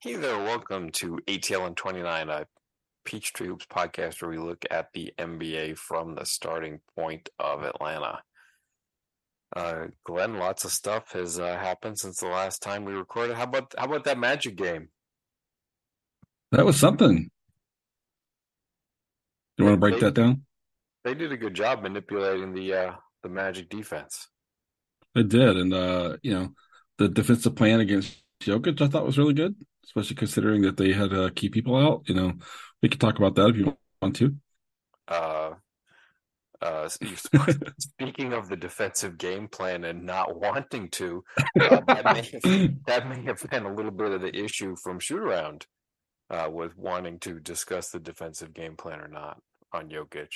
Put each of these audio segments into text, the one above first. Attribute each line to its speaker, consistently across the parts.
Speaker 1: Hey there, welcome to ATL and 29, a Peachtree Hoops podcast where we look at the NBA from the starting point of Atlanta. Uh, Glenn, lots of stuff has uh, happened since the last time we recorded. How about how about that Magic game?
Speaker 2: That was something. You want to break
Speaker 1: They-
Speaker 2: that down?
Speaker 1: They did a good job manipulating the uh, the Magic defense.
Speaker 2: It did, and uh, you know, the defensive plan against Jokic, I thought was really good, especially considering that they had uh, key people out. You know, we could talk about that if you want to.
Speaker 1: Uh, uh, speaking of the defensive game plan and not wanting to, uh, that, may have, that may have been a little bit of the issue from shoot around uh, with wanting to discuss the defensive game plan or not on Jokic.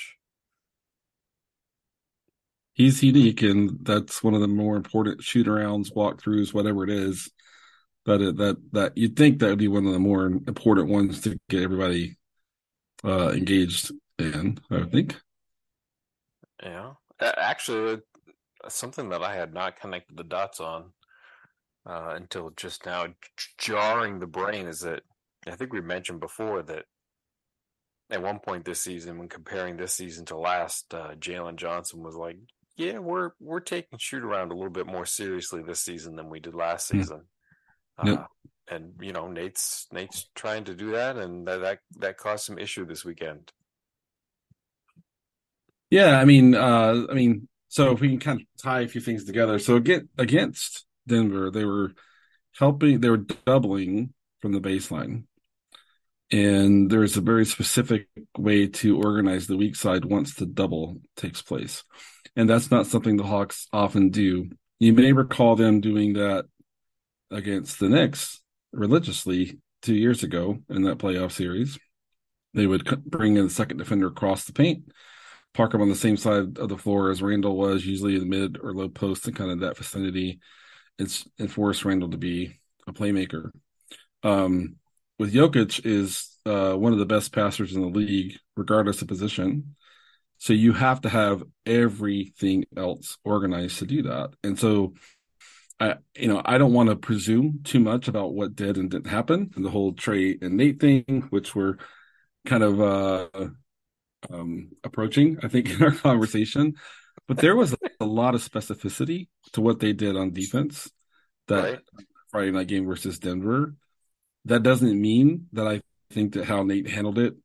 Speaker 2: He's unique, and that's one of the more important shoot arounds, walkthroughs, whatever it is. That that that you'd think that would be one of the more important ones to get everybody uh, engaged in. I would think.
Speaker 1: Yeah, actually, uh, something that I had not connected the dots on uh, until just now, jarring the brain, is that I think we mentioned before that at one point this season, when comparing this season to last, uh, Jalen Johnson was like, "Yeah, we're we're taking shoot around a little bit more seriously this season than we did last
Speaker 2: Hmm.
Speaker 1: season." Uh, and you know, Nate's Nate's trying to do that, and that that, that caused some issue this weekend.
Speaker 2: Yeah, I mean, uh, I mean, so if we can kind of tie a few things together. So again, against Denver, they were helping, they were doubling from the baseline. And there's a very specific way to organize the weak side once the double takes place. And that's not something the Hawks often do. You may recall them doing that against the Knicks religiously two years ago in that playoff series. They would bring in the second defender across the paint, park him on the same side of the floor as Randle was, usually in the mid or low post and kind of that vicinity, and, and force Randle to be a playmaker. Um, with Jokic is uh, one of the best passers in the league, regardless of position. So you have to have everything else organized to do that. And so I you know, I don't want to presume too much about what did and didn't happen and the whole Trae and Nate thing, which we're kind of uh um approaching, I think, in our conversation. But there was a lot of specificity to what they did on defense that
Speaker 1: Right.
Speaker 2: Friday night game versus Denver. That doesn't mean that I think that how Nate handled it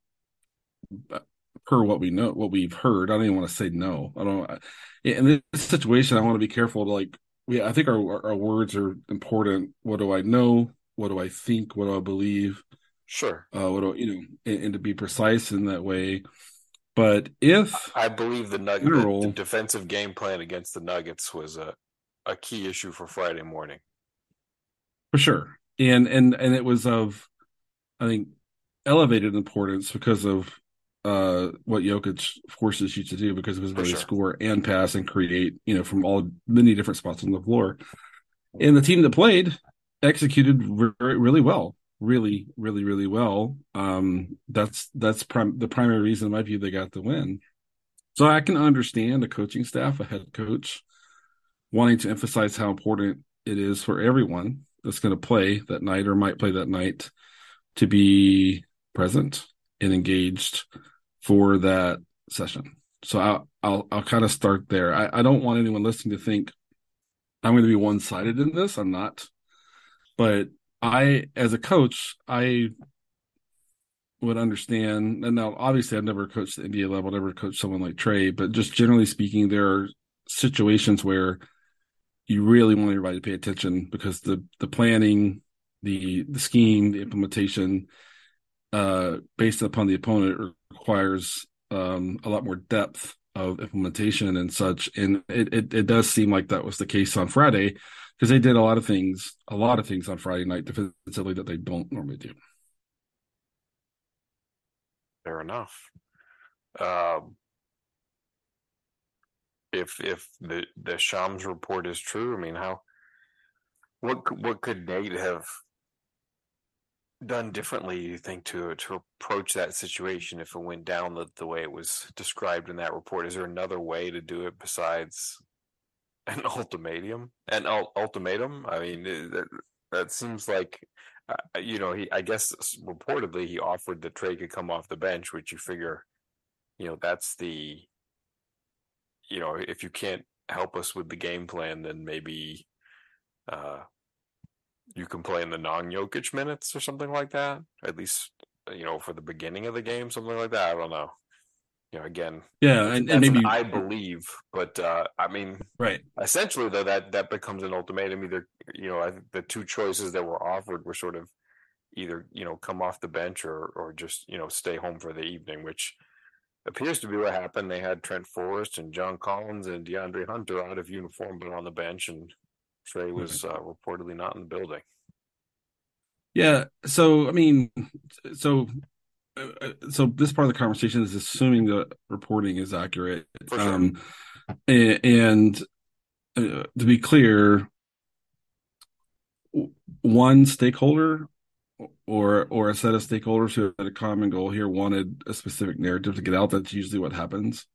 Speaker 2: uh, per what we know, what we've heard. I don't even want to say no. I don't. In this situation, I want to be careful to like. We, I think our our words are important. What do I know? What do I think? What do I believe?
Speaker 1: Sure.
Speaker 2: Uh, what do you know? And, and to be precise in that way. But if
Speaker 1: I believe the Nugget
Speaker 2: General-
Speaker 1: the defensive game plan against the Nuggets was a a key issue for Friday morning.
Speaker 2: for sure, and and and it was of, I think, elevated importance because of uh what Jokic forces you to do because of his ability to score and pass and create, you know, from all many different spots on the floor. And the team that played executed very, really well, really, really, really well. Um, that's that's prim- the primary reason, in my view, they got the win. So I can understand a coaching staff, a head coach, wanting to emphasize how important it is for everyone that's going to play that night or might play that night to be present and engaged for that session. So I'll I'll, I'll kind of start there. I, I don't want anyone listening to think I'm going to be one sided in this. I'm not, but I, as a coach, I would understand. And now, obviously, I've never coached the NBA level, never coached someone like Trae, but just generally speaking, there are situations where you really want everybody to pay attention because the the planning, the the scheme, the implementation, uh, based upon the opponent requires um, a lot more depth of implementation and such. And it, it, it does seem like that was the case on Friday because they did a lot of things, a lot of things on Friday night defensively that they don't normally do.
Speaker 1: Fair enough. Um, if if the the Shams report is true, I mean, how what what could Nate have done differently? You think to to approach that situation if it went down the, the way it was described in that report? Is there another way to do it besides an ultimatum? An ul- ultimatum? I mean, eh, that that seems like uh, you know, he I guess reportedly he offered that Trae could come off the bench, which you figure, you know, that's the, you know, if you can't help us with the game plan, then maybe, uh, you can play in the non-Jokic minutes or something like that. At least, you know, for the beginning of the game, something like that. I don't know you know, again,
Speaker 2: yeah, and, and maybe
Speaker 1: I believe, but uh, I mean,
Speaker 2: right.
Speaker 1: Essentially, though, that that becomes an ultimatum. Either you know, I the two choices that were offered were sort of either you know come off the bench or or just you know stay home for the evening, which appears to be what happened. They had Trent Forrest and John Collins and DeAndre Hunter out of uniform, but on the bench, and Trae was uh, reportedly not in the building.
Speaker 2: Yeah. So I mean, so uh, so this part of the conversation is assuming the reporting is accurate. Sure. Um, and, and uh, to be clear, one stakeholder or or a set of stakeholders who had a common goal here wanted a specific narrative to get out. That's usually what happens.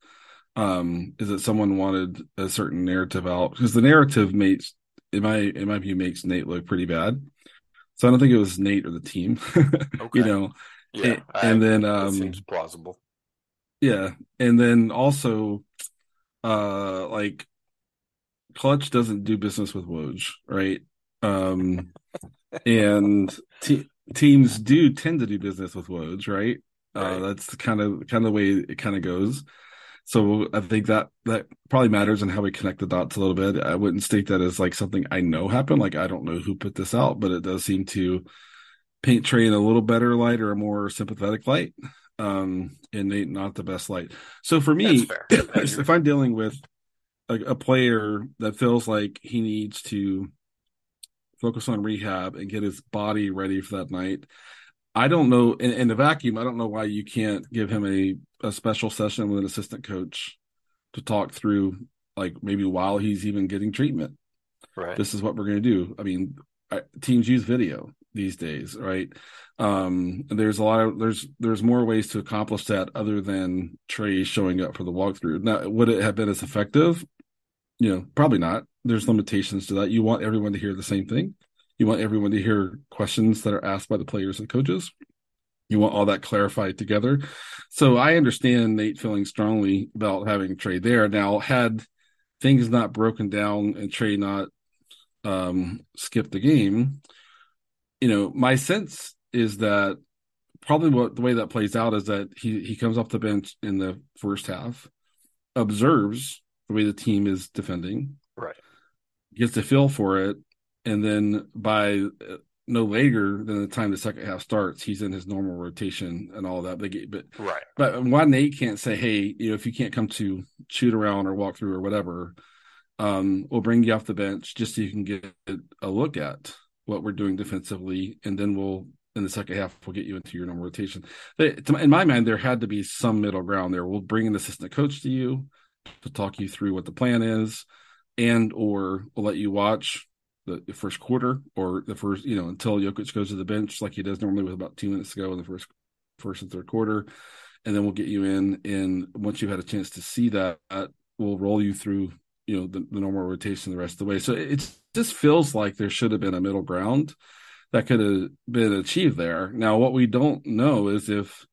Speaker 2: Um, is that someone wanted a certain narrative out because the narrative makes, in my in my view, makes Nate look pretty bad. So I don't think it was Nate or the team. Okay. you know,
Speaker 1: yeah,
Speaker 2: and, and then um,
Speaker 1: seems plausible.
Speaker 2: Yeah, and then also, uh, like Klutch doesn't do business with Woj, right? Um, and te- teams do tend to do business with Woj, right? Uh, right. Uh, that's kind of kind of the way it kind of goes. So I think that that probably matters in how we connect the dots a little bit. I wouldn't state that as like something I know happened. Like I don't know who put this out, but it does seem to paint Trae in a little better light or a more sympathetic light, um, and Nate not the best light. So for me, if I'm dealing with a, a player that feels like he needs to focus on rehab and get his body ready for that night. I don't know in, in, the vacuum. I don't know why you can't give him a, a special session with an assistant coach to talk through, like maybe while he's even getting treatment.
Speaker 1: Right.
Speaker 2: This is what we're going to do. I mean, teams use video these days, right? Um, there's a lot of there's there's more ways to accomplish that other than Trae showing up for the walkthrough. Now, would it have been as effective? You know, probably not. There's limitations to that. You want everyone to hear the same thing. You want everyone to hear questions that are asked by the players and coaches. You want all that clarified together. So I understand Nate feeling strongly about having Trae there. Now, had things not broken down and Trae not um, skipped the game, you know, my sense is that probably what the way that plays out is that he he comes off the bench in the first half, observes the way the team is defending,
Speaker 1: right,
Speaker 2: gets a feel for it, and then by uh, no later than the time the second half starts, he's in his normal rotation and all that. But but
Speaker 1: right,
Speaker 2: but why Nate can't say, hey, you know, if you can't come to shoot around or walk through or whatever, um, we'll bring you off the bench just so you can get a look at what we're doing defensively, and then we'll in the second half we'll get you into your normal rotation. In my mind, there had to be some middle ground there. We'll bring an assistant coach to you to talk you through what the plan is, and or we'll let you watch the, the first quarter or the first, you know, until Jokic goes to the bench like he does normally with about two minutes to go in the first first and third quarter, and then we'll get you in. And once you've had a chance to see that, we'll roll you through you know the, the normal rotation the rest of the way. So it just feels like there should have been a middle ground that could have been achieved there. Now, what we don't know is if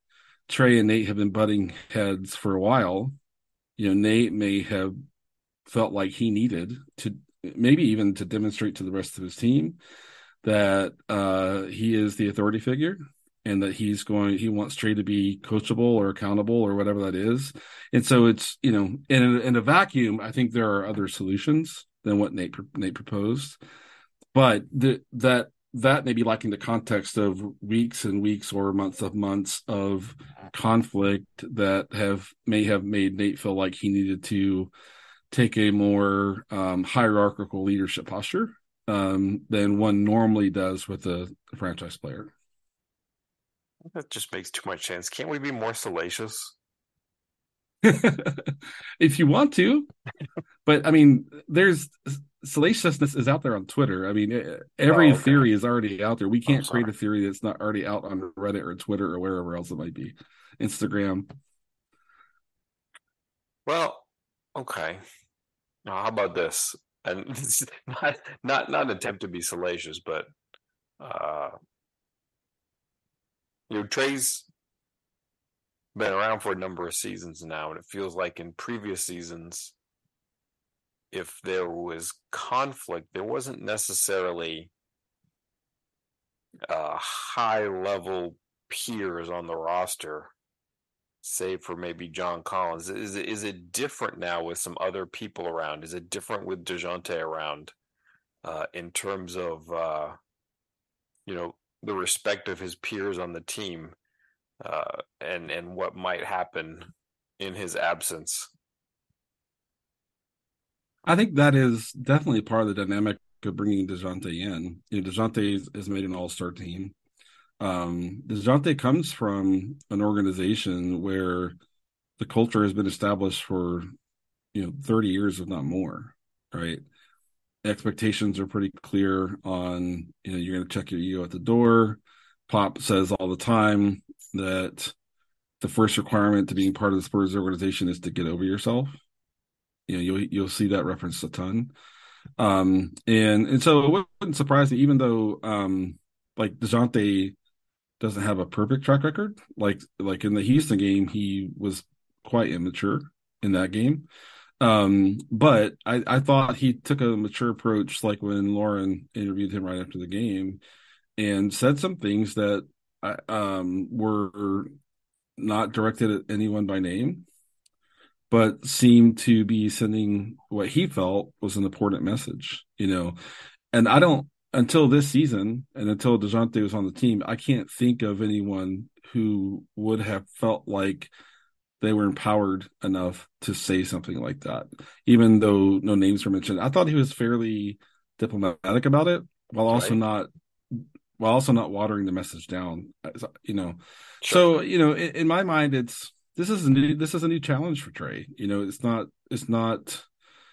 Speaker 2: Trae and Nate have been butting heads for a while. You know, Nate may have felt like he needed to maybe even to demonstrate to the rest of his team that uh, he is the authority figure and that he's going he wants Trae to be coachable or accountable or whatever that is. And so it's you know in a, in a vacuum, I think there are other solutions than what Nate Nate proposed, but the, that that may be lacking the context of weeks and weeks or months of months of conflict that have may have made Nate feel like he needed to take a more um, hierarchical leadership posture um, than one normally does with a franchise player.
Speaker 1: That just makes too much sense. Can't we be more salacious?
Speaker 2: if you want to, but I mean, there's salaciousness is out there on Twitter. I mean, every oh, okay. theory is already out there. We can't create a theory that's not already out on Reddit or Twitter or wherever else it might be, Instagram.
Speaker 1: Well, okay. How about this? And not not not an attempt to be salacious, but uh, you know, Trae's been around for a number of seasons now, and it feels like in previous seasons, if there was conflict, there wasn't necessarily uh, high level peers on the roster, save for maybe John Collins. Is it, is it different now with some other people around? Is it different with Dejounte around uh, in terms of, uh, you know, the respect of his peers on the team uh, and, and what might happen in his absence?
Speaker 2: I think that is definitely part of the dynamic of bringing Dejounte in. You know, Dejounte has made an All Star team. Um, Dejounte comes from an organization where the culture has been established for you know 30 years, if not more. Right? Expectations are pretty clear on you know you're going to check your ego at the door. Pop says all the time that the first requirement to being part of the Spurs organization is to get over yourself. You know, you'll you'll see that reference a ton. Um, and and so it wouldn't surprise me, even though um, like Dejounte doesn't have a perfect track record. Like like in the Houston game, he was quite immature in that game. Um, but I, I thought he took a mature approach, like when Lauren interviewed him right after the game, and said some things that um, were not directed at anyone by name, but seemed to be sending what he felt was an important message, you know. And I don't until this season and until DeJounte was on the team, I can't think of anyone who would have felt like they were empowered enough to say something like that, even though no names were mentioned. I thought he was fairly diplomatic about it, while also right. not while also not watering the message down. You know, sure. so you know, in, in my mind, it's this is a new this is a new challenge for Trae. You know, it's not it's not.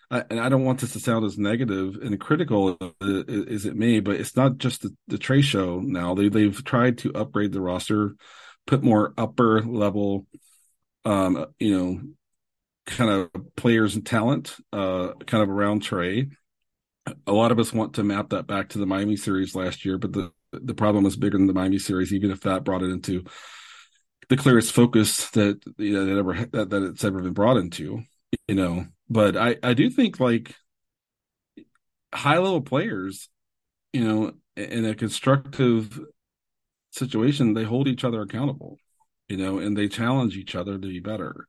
Speaker 2: I, and I don't want this to sound as negative and critical as it may, but it's not just the, the Trae show now. They they've tried to upgrade the roster, put more upper level, um, you know, kind of players and talent, uh, kind of around Trae. A lot of us want to map that back to the Miami series last year, but the the problem was bigger than the Miami series, even if that brought it into the clearest focus that you know that ever that, that it's ever been brought into you know but i i do think like high level players you know in a constructive situation they hold each other accountable you know and they challenge each other to be better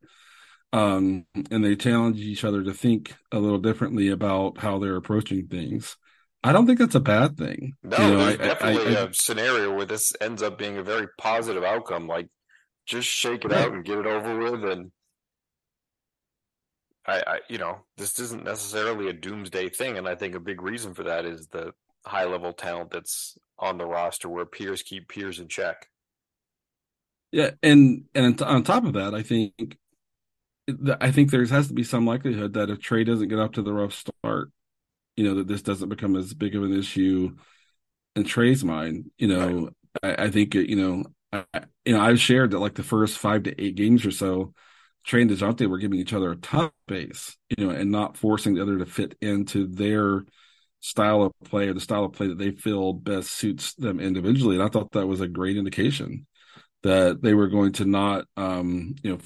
Speaker 2: um and they challenge each other to think a little differently about how they're approaching things I don't think that's a bad thing.
Speaker 1: No, you know, there's I, definitely I, I, a scenario where this ends up being a very positive outcome. Like just shake it out and get it over with and I, I you know this isn't necessarily a doomsday thing and i think a big reason for that is the high level talent that's on the roster where peers keep peers in check
Speaker 2: yeah and and on top of that i think i think there has to be some likelihood that if trae doesn't get up to the rough start you know that this doesn't become as big of an issue in trae's mind you know right. I, I think you know I, you know, I've shared that like the first five to eight games or so, Trae and Dejounte were giving each other a tough base, you know, and not forcing the other to fit into their style of play or the style of play that they feel best suits them individually. And I thought that was a great indication that they were going to not, um, you know,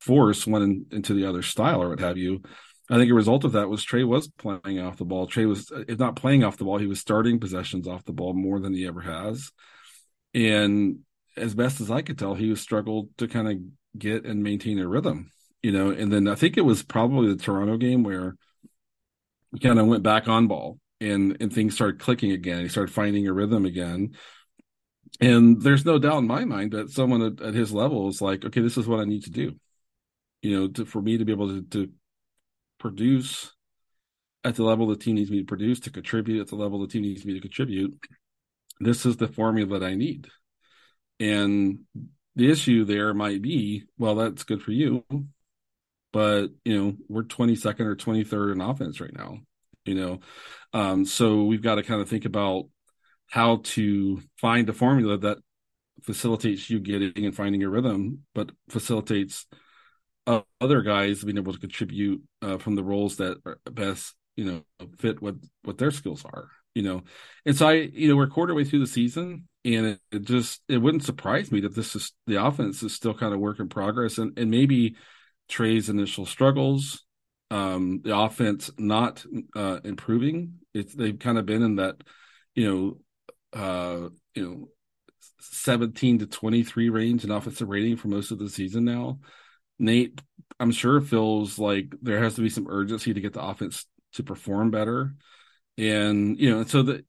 Speaker 2: force one in, into the other style or what have you. I think a result of that was Trae was playing off the ball. Trae was, if not playing off the ball, he was starting possessions off the ball more than he ever has. And as best as I could tell, he was struggled to kind of get and maintain a rhythm, you know. And then I think it was probably the Toronto game where he kind of went back on ball and and things started clicking again. He started finding a rhythm again. And there's no doubt in my mind that someone at, at his level is like, okay, this is what I need to do, you know, to, for me to be able to, to produce at the level the team needs me to produce, to contribute at the level the team needs me to contribute. This is the formula that I need and the issue there might be, well, that's good for you, but you know, we're 22nd or 23rd in offense right now, you know. Um, so we've got to kind of think about how to find a formula that facilitates you getting and finding a rhythm, but facilitates other guys being able to contribute uh, from the roles that best, you know, fit what what their skills are you know. And so I, you know, we're quarter way through the season, and it, it, just it wouldn't surprise me that this is the offense is still kind of work in progress, and and maybe Trae's initial struggles, um, the offense not uh, improving. It's they've kind of been in that, you know, uh, you know, seventeen to twenty three range in offensive rating for most of the season now. Nate, I'm sure feels like there has to be some urgency to get the offense to perform better, and you know, so the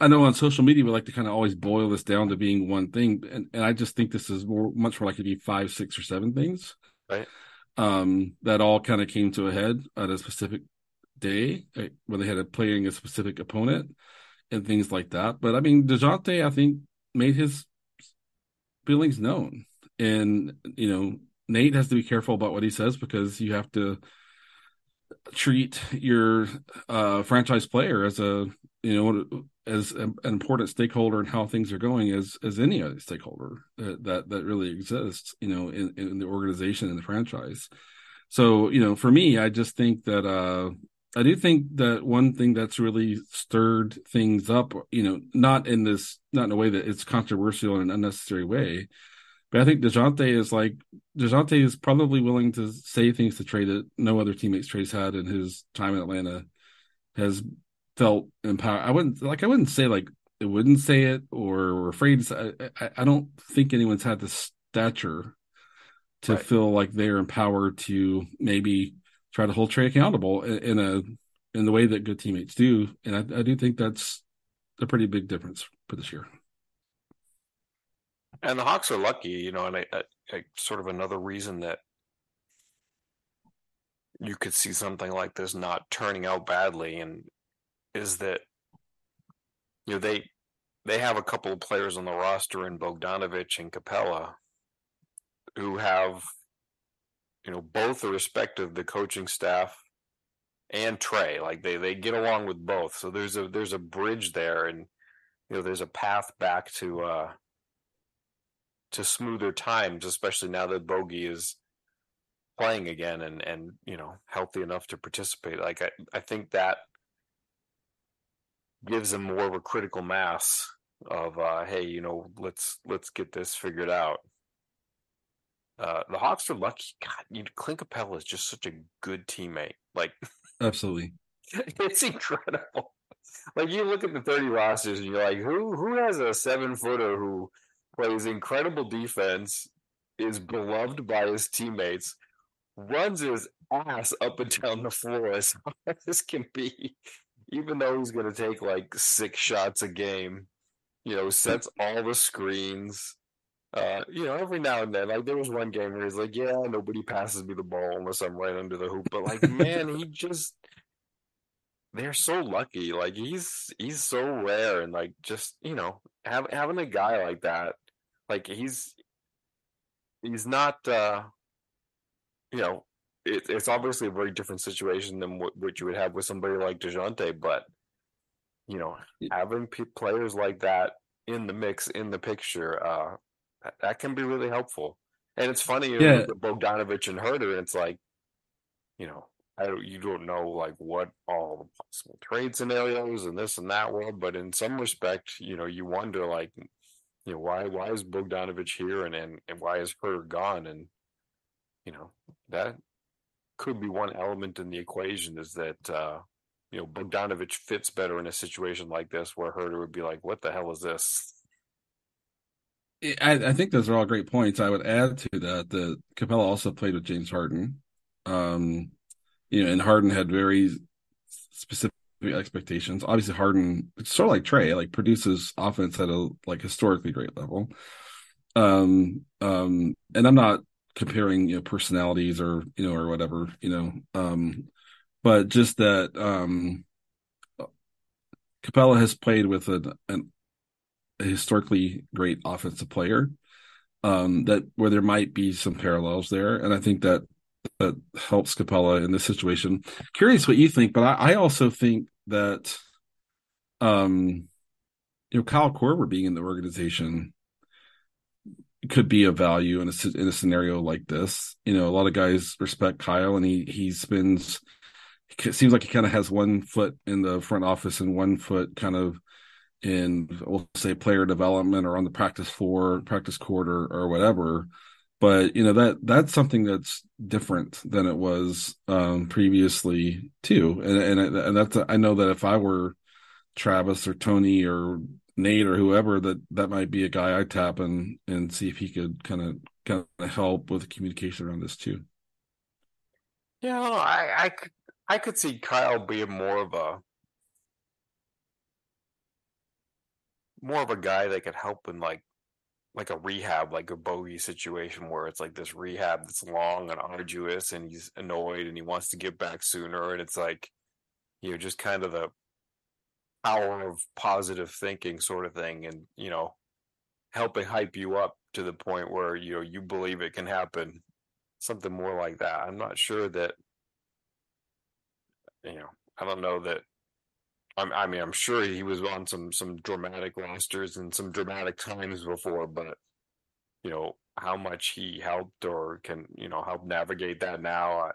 Speaker 2: I know on social media we like to kind of always boil this down to being one thing, and, and I just think this is more much more likely to be five, six, or seven things,
Speaker 1: right?
Speaker 2: Um, that all kind of came to a head at a specific day eh, when they had a playing a specific opponent and things like that. But I mean, Dejounte, I think made his feelings known, and you know, Nate has to be careful about what he says because you have to treat your uh, franchise player as a you know as an important stakeholder in how things are going as as any other stakeholder that that really exists you know in, in the organization and the franchise. So you know for me i just think that uh i do think that one thing that's really stirred things up you know not in this not in a way that it's controversial in an unnecessary way but I think Dejounte is like Dejounte is probably willing to say things to Trae that no other teammates Trae's had in his time in Atlanta has felt empowered. I wouldn't like I wouldn't say like it wouldn't say it or were afraid to say, I, I don't think anyone's had the stature to right. feel like they're empowered to maybe try to hold Trae accountable in, in a in the way that good teammates do. And I, I do think that's a pretty big difference for this year.
Speaker 1: And the Hawks are lucky, you know, and I, I, I, sort of another reason that you could see something like this not turning out badly, and is that you know they they have a couple of players on the roster in Bogdanovic and Capela who have you know both the respect of the coaching staff and Trae. Like they they get along with both, so there's a there's a bridge there, and you know there's a path back to. uh to smoother times, especially now that Bogey is playing again and and you know healthy enough to participate. Like I, I think that gives them more of a critical mass of uh, hey, you know, let's let's get this figured out. Uh, the Hawks are lucky. God, you, Clint Capela is just such a good teammate. Like,
Speaker 2: absolutely,
Speaker 1: it's incredible. Like you look at the thirty rosters and you're like, who who has a seven footer who plays incredible defense, is beloved by his teammates, runs his ass up and down the floor as hard as can be, even though he's going to take like six shots a game. You know, sets all the screens. Uh, you know, every now and then, like there was one game where he's like, "Yeah, nobody passes me the ball unless I'm right under the hoop." But like, man, he just they're so lucky. Like he's he's so rare, and like just you know, have, having a guy like that like he's he's not uh you know it, it's obviously a very different situation than what, what you would have with somebody like Dejounte, but you know having p- players like that in the mix in the picture uh that can be really helpful. And it's funny, you know. Bogdanovic and Huerter, and it's like, you know, I don't, you don't know like what all the possible trade scenarios and this and that world, but in some respect, you know, you wonder like you know why why is Bogdanovic here and and, and why is Huerter gone? And you know that could be one element in the equation is that uh, you know Bogdanovic fits better in a situation like this where Huerter would be like what the hell is this?
Speaker 2: I, I think those are all great points. I would add to that that Capela also played with James Harden, um, you know, and Harden had very specific expectations. Obviously, Harden, it's sort of like Trae, like produces offense at a like historically great level. Um, um, and I'm not comparing you know personalities or you know or whatever you know, um, but just that um, Capela has played with an, an a historically great offensive player. Um, that where there might be some parallels there, and I think that that helps Capela in this situation. Curious what you think, but I, I also think that um you know Kyle Korver being in the organization could be of value in a in a scenario like this. You know, a lot of guys respect Kyle, and he he spends it seems like he kind of has one foot in the front office and one foot kind of in we'll say player development or on the practice floor, practice court or, or whatever. But you know that that's something that's different than it was um, previously too, and and and that's I know that if I were Travis or Tony or Nate or whoever, that that might be a guy I tap and and see if he could kind of kind of help with communication around this too.
Speaker 1: Yeah, I I could I could see Kyle being more of a more of a guy that could help in like like a rehab, like a bogey situation where it's like this rehab that's long and arduous and he's annoyed and he wants to get back sooner and it's like you know just kind of the power of positive thinking sort of thing and you know helping hype you up to the point where you know you believe it can happen something more like that. I'm not sure that you know i don't know that I'm, i mean i'm sure he was on some some dramatic rosters and some dramatic times before but you know how much he helped or can you know help navigate that now i,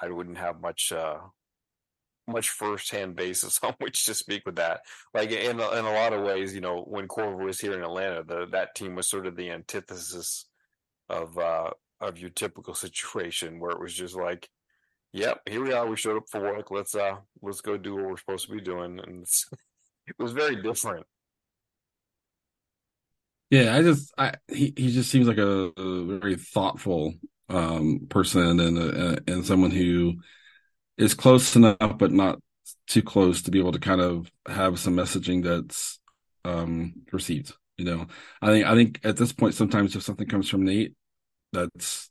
Speaker 1: I wouldn't have much uh much firsthand basis on which to speak with that. Like in in a lot of ways, you know, when Korver was here in Atlanta, the that team was sort of the antithesis of uh of your typical situation where it was just like, yep, here we are, we showed up for work. Let's uh let's go do what we're supposed to be doing, and it was very different.
Speaker 2: Yeah, I just I he he just seems like a, a very thoughtful um person and uh, and someone who is close enough, but not too close to be able to kind of have some messaging that's um, received. You know, I think I think at this point, sometimes if something comes from Nate, that's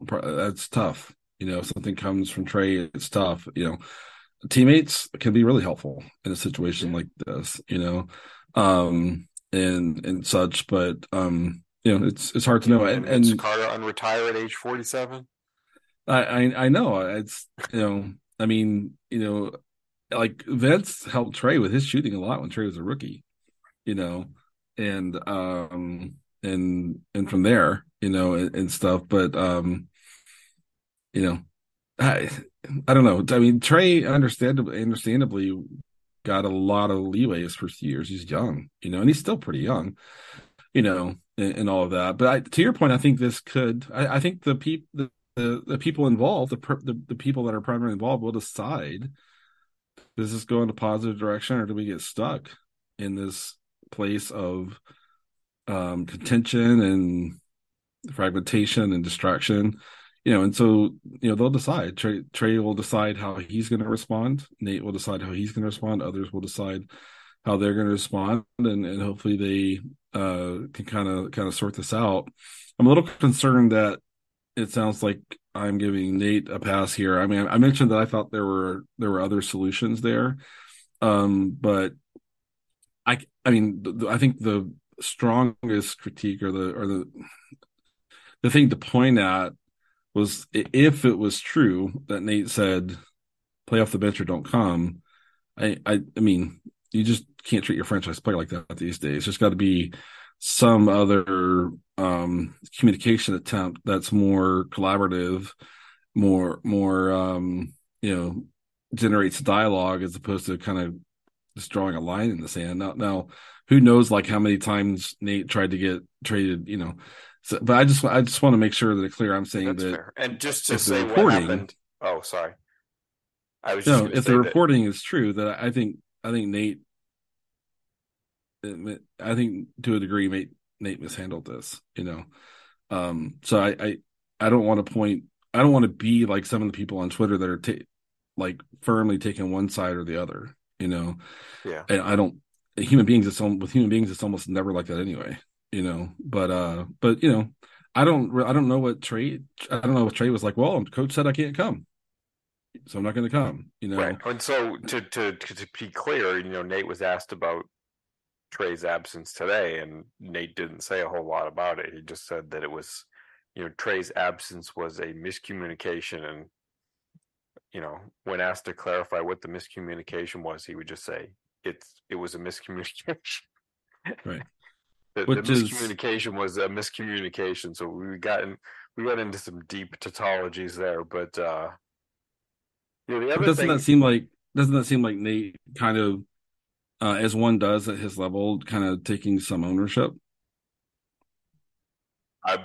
Speaker 2: that's tough. You know, if something comes from Trae, it's tough. You know, teammates can be really helpful in a situation like this. You know, um, and and such, but um, you know, it's it's hard to know. And, and
Speaker 1: Carter unretire at age forty seven.
Speaker 2: I, I, I know it's you know I mean you know like Vince helped Trae with his shooting a lot when Trae was a rookie, you know, and um and and from there you know and, and stuff, but um you know I I don't know I mean Trae understandably understandably got a lot of leeway his first years. He's young, you know, and he's still pretty young, you know, and, and all of that. But I, to your point, I think this could. I, I think the people, the, the people involved, the, the the people that are primarily involved, will decide: does this go in a positive direction, or do we get stuck in this place of um, contention and fragmentation and distraction? You know, and so you know they'll decide. Trae, Trae will decide how he's going to respond. Nate will decide how he's going to respond. Others will decide how they're going to respond, and, and hopefully they uh, can kind of kind of sort this out. I'm a little concerned that it sounds like I'm giving Nate a pass here. I mean, I mentioned that I thought there were there were other solutions there, um, but I I mean I think the strongest critique or the or the the thing to point at was if it was true that Nate said play off the bench or don't come. I I, I mean you just can't treat your franchise player like that these days. There's got to be some other um, communication attempt that's more collaborative, more more um, you know generates dialogue as opposed to kind of just drawing a line in the sand. Now, now who knows like how many times Nate tried to get traded, you know. So, but I just I just want to make sure that it's clear I'm saying
Speaker 1: That's
Speaker 2: that
Speaker 1: fair. and just to say what happened. Oh, sorry.
Speaker 2: I was no. If the reporting that... is true, that I think I think Nate I think to a degree, Nate, Nate mishandled this. You know, um, so I, I I don't want to point. I don't want to be like some of the people on Twitter that are ta- like firmly taking one side or the other. You know,
Speaker 1: yeah.
Speaker 2: And I don't. Human beings, it's with human beings, it's almost never like that anyway. You know, but uh, but you know, I don't. I don't know what Trae. I don't know what Trae was like. Well, coach said I can't come so I'm not going to come. You know,
Speaker 1: right. And so to, to to be clear, you know, Nate was asked about Trae's absence today, and Nate didn't say a whole lot about it. He just said that it was, you know, Trae's absence was a miscommunication, and you know, when asked to clarify what the miscommunication was, he would just say it's it was a miscommunication.
Speaker 2: Right.
Speaker 1: The, the miscommunication is... was a miscommunication. So we got in, we got into some deep tautologies there, but uh Yeah, the
Speaker 2: But
Speaker 1: other
Speaker 2: doesn't
Speaker 1: thing,
Speaker 2: that seem like doesn't that seem like Nate kind of uh, as one does at his level, kind of taking some ownership?
Speaker 1: I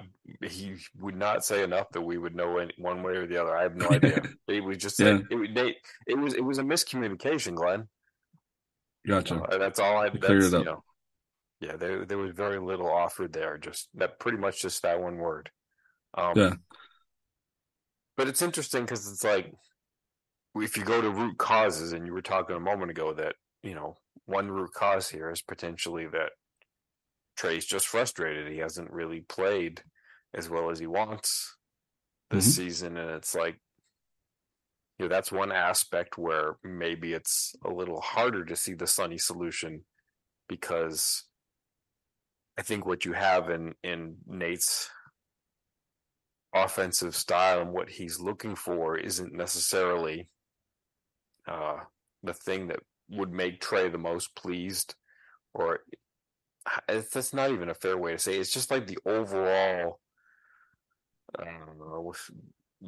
Speaker 1: he would not say enough that we would know any, one way or the other. I have no idea. It was just like it, was- Nate. It was it was a miscommunication, Glenn.
Speaker 2: Gotcha.
Speaker 1: Uh, that's all I.
Speaker 2: You cleared
Speaker 1: That's
Speaker 2: it
Speaker 1: you
Speaker 2: up.
Speaker 1: know. Yeah, there there was very little offered there. Just that, pretty much just that one word. Um,
Speaker 2: Yeah.
Speaker 1: But it's interesting because it's like if you go to root causes, and you were talking a moment ago that you know one root cause here is potentially that Trae's just frustrated. He hasn't really played as well as he wants this
Speaker 2: Mhm.
Speaker 1: season, and it's like you know that's one aspect where maybe it's a little harder to see the sunny solution because I think what you have in in Nate's offensive style and what he's looking for isn't necessarily uh, the thing that would make Trae the most pleased, or it's, that's not even a fair way to say. It. It's just like the overall, I don't know,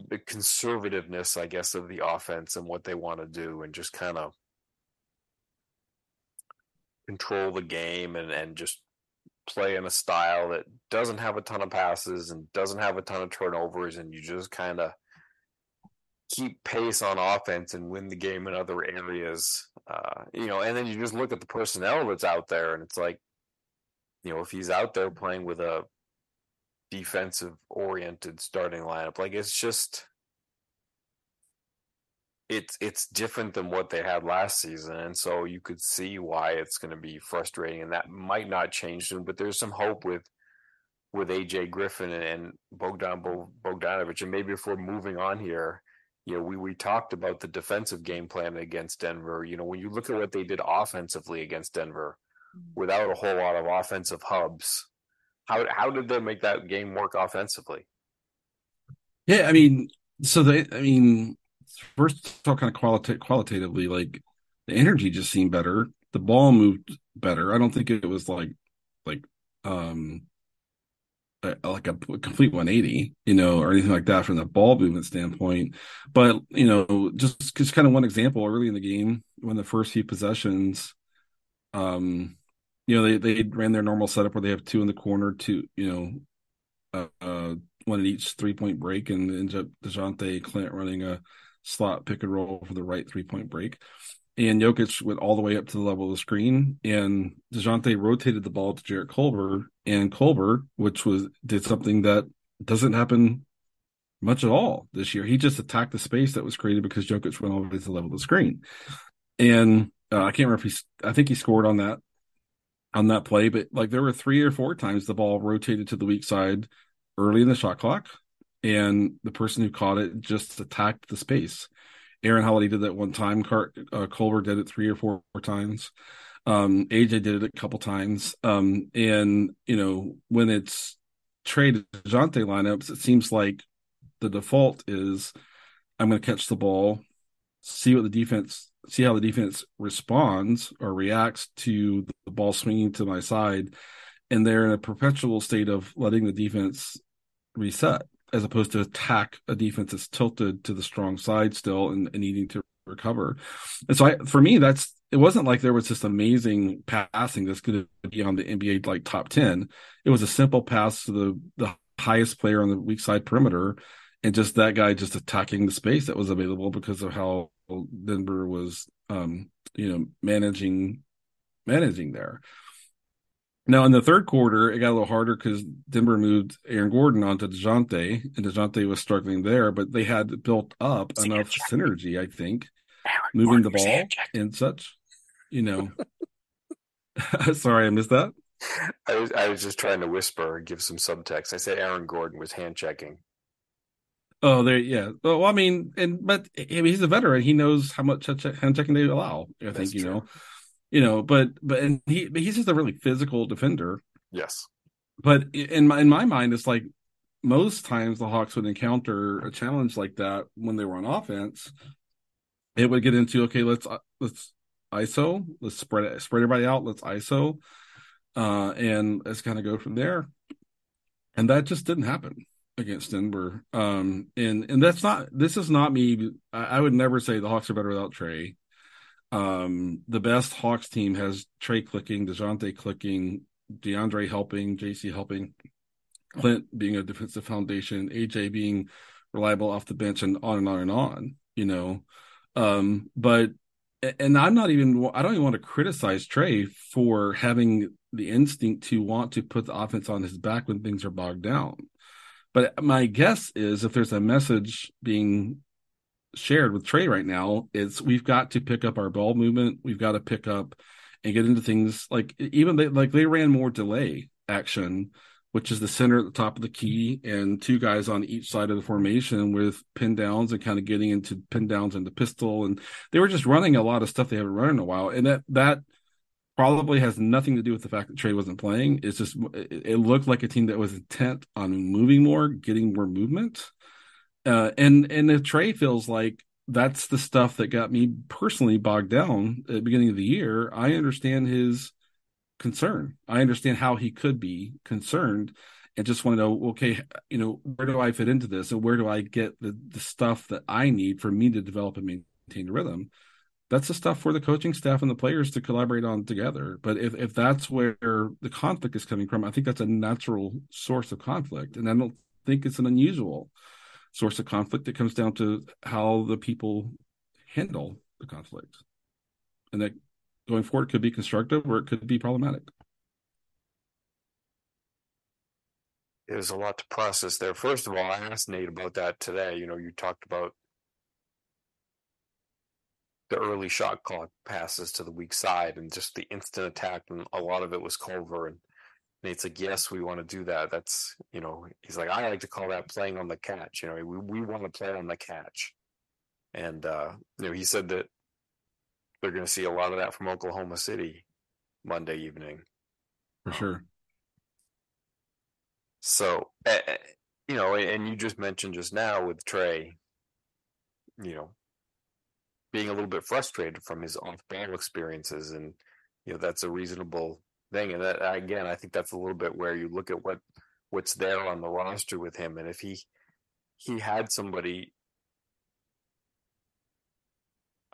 Speaker 1: the conservativeness, I guess, of the offense and what they want to do, and just kind of control the game and and just play in a style that doesn't have a ton of passes and doesn't have a ton of turnovers, and you just kind of keep pace on offense and win the game in other areas. Uh, you know, and then you just look at the personnel that's out there, and it's like, you know, if he's out there playing with a defensive oriented starting lineup, like it's just it's it's different than what they had last season, and so you could see why it's going to be frustrating, and that might not change them. But there's some hope with with AJ Griffin and Bogdan Bogdanovic, and maybe if we're moving on here, you know, we we talked about the defensive game plan against Denver. You know, when you look at what they did offensively against Denver, mm-hmm. without a whole lot of offensive hubs, how how did they make that game work offensively?
Speaker 2: Yeah, I mean, so they, I mean, first all, kind of qualita- qualitatively, like the energy just seemed better. The ball moved better. I don't think it was like like um a, like a complete 180, you know, or anything like that from the ball movement standpoint. But you know, just just kind of one example early in the game when the first few possessions, um, you know, they they ran their normal setup where they have two in the corner, two, you know, uh, uh one in each three point break, and ends up Dejounte Clint running a slot pick and roll for the right three point break. And Jokic went all the way up to the level of the screen, and Dejounte rotated the ball to Jarrett Culver, and Culver, which was did something that doesn't happen much at all this year. He just attacked the space that was created because Jokic went all the way to the level of the screen. And uh, I can't remember if he, I think he scored on that on that play, but like there were three or four times the ball rotated to the weak side early in the shot clock, and the person who caught it just attacked the space. Aaron Holiday did that one time. Car- uh, Culver did it three or four, times. Um, AJ did it a couple times. Um, and you know when it's Trae Dejounte lineups, it seems like the default is I'm going to catch the ball, see what the defense, see how the defense responds or reacts to the ball swinging to my side, and they're in a perpetual state of letting the defense reset as opposed to attack a defense that's tilted to the strong side still and, and needing to recover. And so I, for me, that's it wasn't like there was this amazing passing that's going to be on the NBA like top 10. It was a simple pass to the, the highest player on the weak side perimeter and just that guy just attacking the space that was available because of how Denver was um, you know, managing managing there. Now in the third quarter, it got a little harder because Denver moved Aaron Gordon onto Dejounte, and Dejounte was struggling there, but they had built up
Speaker 1: See,
Speaker 2: enough synergy, I think,
Speaker 1: Aaron
Speaker 2: moving the
Speaker 1: Gordon was
Speaker 2: ball
Speaker 1: hand-checking.
Speaker 2: and such. You know, sorry, I missed that.
Speaker 1: I was I was just trying to whisper and give some subtext. I said Aaron Gordon was hand checking.
Speaker 2: Oh, there, yeah. Well, I mean, and but I mean, he's a veteran. He knows how much hand checking they allow. I think
Speaker 1: That's
Speaker 2: you
Speaker 1: true.
Speaker 2: know, you know, but but and he but he's just a really physical defender.
Speaker 1: Yes.
Speaker 2: But in my in my mind, it's like most times the Hawks would encounter a challenge like that when they were on offense. It would get into okay, let's uh, let's ISO, let's spread it, spread everybody out, let's ISO, uh, and let's kind of go from there. And that just didn't happen. against Denver. Um, and and that's not this is not me. I, I would never say the Hawks are better without Trae. Um, the best Hawks team has Trae clicking, Dejounte clicking, DeAndre helping, JC helping, Clint being a defensive foundation, AJ being reliable off the bench, and on and on and on. You know, um, but and I'm not even I don't even want to criticize Trae for having the instinct to want to put the offense on his back when things are bogged down. But my guess is if there's a message being shared with Trae right now, it's we've got to pick up our ball movement. We've got to pick up and get into things like even they like they ran more delay action, which is the center at the top of the key and two guys on each side of the formation with pin downs and kind of getting into pin downs and the pistol. And they were just running a lot of stuff they haven't run in a while. And that that probably has nothing to do with the fact that Trae wasn't playing. It's just it, looked like a team that was intent on moving more, getting more movement. Uh, and and if Trae feels like that's the stuff that got me personally bogged down at the beginning of the year, I understand his concern. I understand how he could be concerned and just want to know, okay, you know, where do I fit into this and where do I get the, the stuff that I need for me to develop and maintain a rhythm? that's the stuff for the coaching staff and the players to collaborate on together. But if, if that's where the conflict is coming from, I think that's a natural source of conflict. And I don't think it's an unusual source of conflict. It comes down to how the people handle the conflict. And that going forward could be constructive or it could be problematic.
Speaker 1: There's a lot to process there. First of all, I asked Nate about that today. You know, you talked about the early shot clock passes to the weak side and just the instant attack and a lot of it was Culver and Nate's like, yes, we want to do that. That's you know, he's like, I like to call that playing on the catch. You know, we we want to play on the catch, and uh, you know, he said that they're going to see a lot of that from Oklahoma City Monday evening,
Speaker 2: for sure.
Speaker 1: So, uh, you know, and you just mentioned just now with Trae, you know, being a little bit frustrated from his off ball experiences, and you know that's a reasonable thing. And that again, I think that's a little bit where you look at what what's there on the roster with him, and if he he had somebody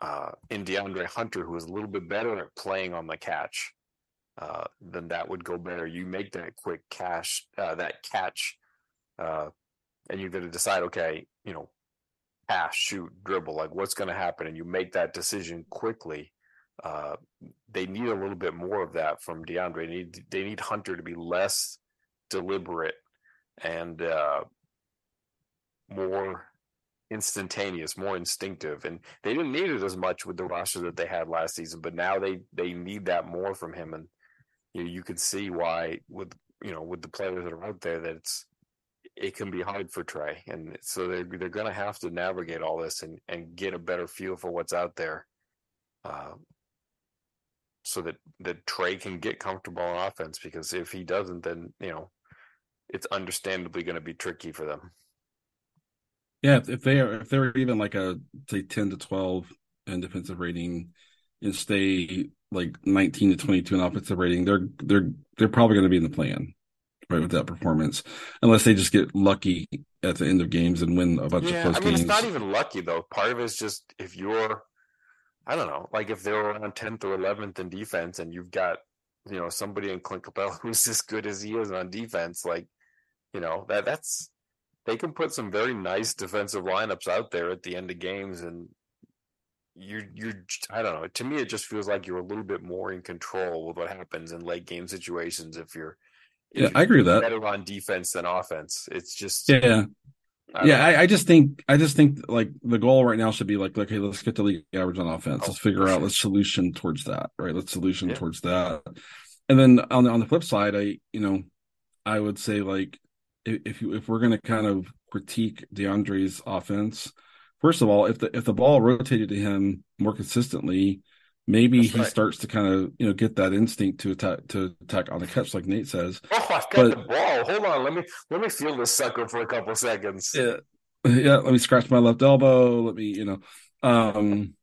Speaker 1: uh, in DeAndre Hunter who is a little bit better at playing on the catch, uh, then that would go better. You make that quick cash, uh, that catch, uh, and you're going to decide, okay, you know, pass, shoot, dribble, like what's going to happen, and you make that decision quickly. Uh, they need a little bit more of that from DeAndre. They need, they need Hunter to be less deliberate and uh, more instantaneous, more instinctive. And they didn't need it as much with the roster that they had last season, but now they they need that more from him. And you know, you could see why with you know with the players that are out there that it's it can be hard for Trae. and so they're they're going to have to navigate all this and and get a better feel for what's out there, uh, so that that Trae can get comfortable on offense. Because if he doesn't, then you know it's understandably going to be tricky for them.
Speaker 2: Yeah, if they are if they're even like a say ten to twelve in defensive rating and stay like nineteen to twenty two in offensive rating, they're they're they're probably going to be in the plan right with that performance, unless they just get lucky at the end of games and win a bunch
Speaker 1: yeah,
Speaker 2: of close
Speaker 1: I mean,
Speaker 2: games.
Speaker 1: it's not even lucky though. Part of it is just if you're, I don't know, like if they're on tenth or eleventh in defense, and you've got you know somebody in Clint Capela who's as good as he is on defense, like you know that that's they can put some very nice defensive lineups out there at the end of games, and you you I don't know. To me, it just feels like you're a little bit more in control with what happens in late game situations if you're
Speaker 2: yeah, I agree with that.
Speaker 1: Better on defense than offense. It's just
Speaker 2: yeah. I yeah, I, I, just think I just think like the goal right now should be like, okay, let's get the league average on offense. Oh, let's figure out sure. let's solution towards that, right? Let's solution yeah. towards that. And then on the on the flip side, I you know, I would say like if you if we're gonna kind of critique DeAndre's offense, first of all, if the if the ball rotated to him more consistently, maybe That's he right. starts to kind of you know get that instinct to attack to attack on the catch, like Nate says.
Speaker 1: Oh, I've got but, the ball. Hold on, let me let me feel this sucker for a couple seconds.
Speaker 2: Yeah, yeah. Let me scratch my left elbow. Let me, you know. Um,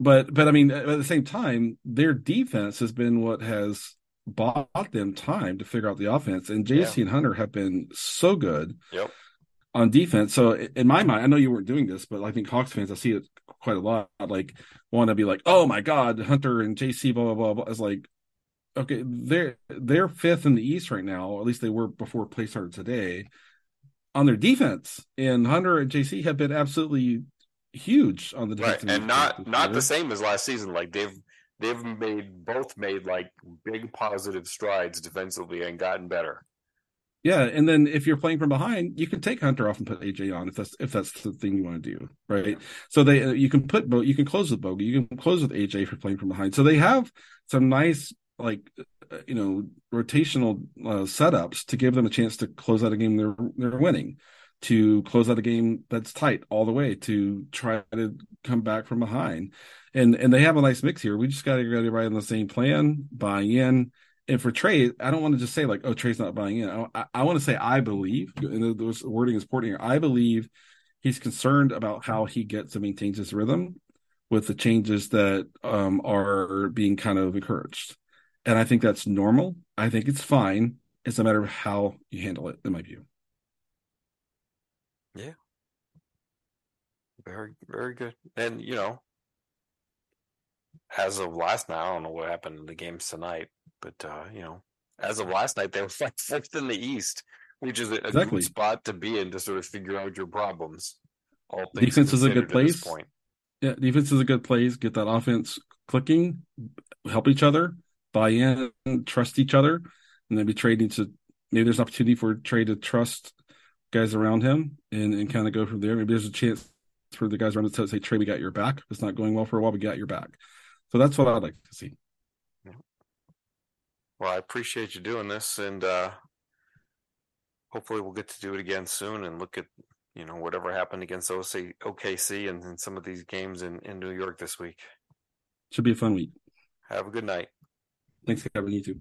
Speaker 2: but but I mean, at the same time, their defense has been what has bought them time to figure out the offense, and JC yeah. and Hunter have been so good.
Speaker 1: Yep.
Speaker 2: On defense. So in my mind, I know you weren't doing this, but I think Hawks fans, I see it quite a lot. Like want to be like, oh my god, Hunter and JC, blah blah blah. blah. It's like, okay, they're they're fifth in the East right now, or at least they were before play started today. On their defense, and Hunter and JC have been absolutely huge on the
Speaker 1: defense, right, and not not the same as last season. Like they've they've made both made like big positive strides defensively and gotten better.
Speaker 2: Yeah, and then if you're playing from behind, you can take Hunter off and put AJ on if that's if that's the thing you want to do, right? So they uh, you can put you can close with Bogey, you can close with AJ for playing from behind. So they have some nice like uh, you know rotational uh, setups to give them a chance to close out a game they're they're winning, to close out a game that's tight all the way, to try to come back from behind, and and they have a nice mix here. We just got to get everybody on the same plan, buy in and for Trae, I don't want to just say like, "Oh, Trae's not buying in." I, I, want to say I believe, and those wording is important here. I believe he's concerned about how he gets and maintains his rhythm with the changes that um, are being kind of encouraged, and I think that's normal. I think it's fine. It's a matter of how you handle it, in my view.
Speaker 1: Yeah, very very good, and you know, as of last night, I don't know what happened in the games tonight, but uh, you know, as of last night, they were like fifth in the East, which is a, exactly. good spot to be in to sort of figure out your problems.
Speaker 2: All defense is a good place. Yeah, defense is a good place. Get that offense clicking, help each other, buy in, trust each other, and then be trading to maybe there's an opportunity for Trae to trust guys around him and, and kind of go from there. Maybe there's a chance for the guys around to say, Trae, we got your back. If it's not going well for a while, we got your back. So that's what I'd like to see.
Speaker 1: Well, I appreciate you doing this, and uh, hopefully we'll get to do it again soon and look at you know whatever happened against OC, OKC and, and some of these games in, in New York this week.
Speaker 2: Should be a fun week.
Speaker 1: Have a good night.
Speaker 2: Thanks, Kevin. You too.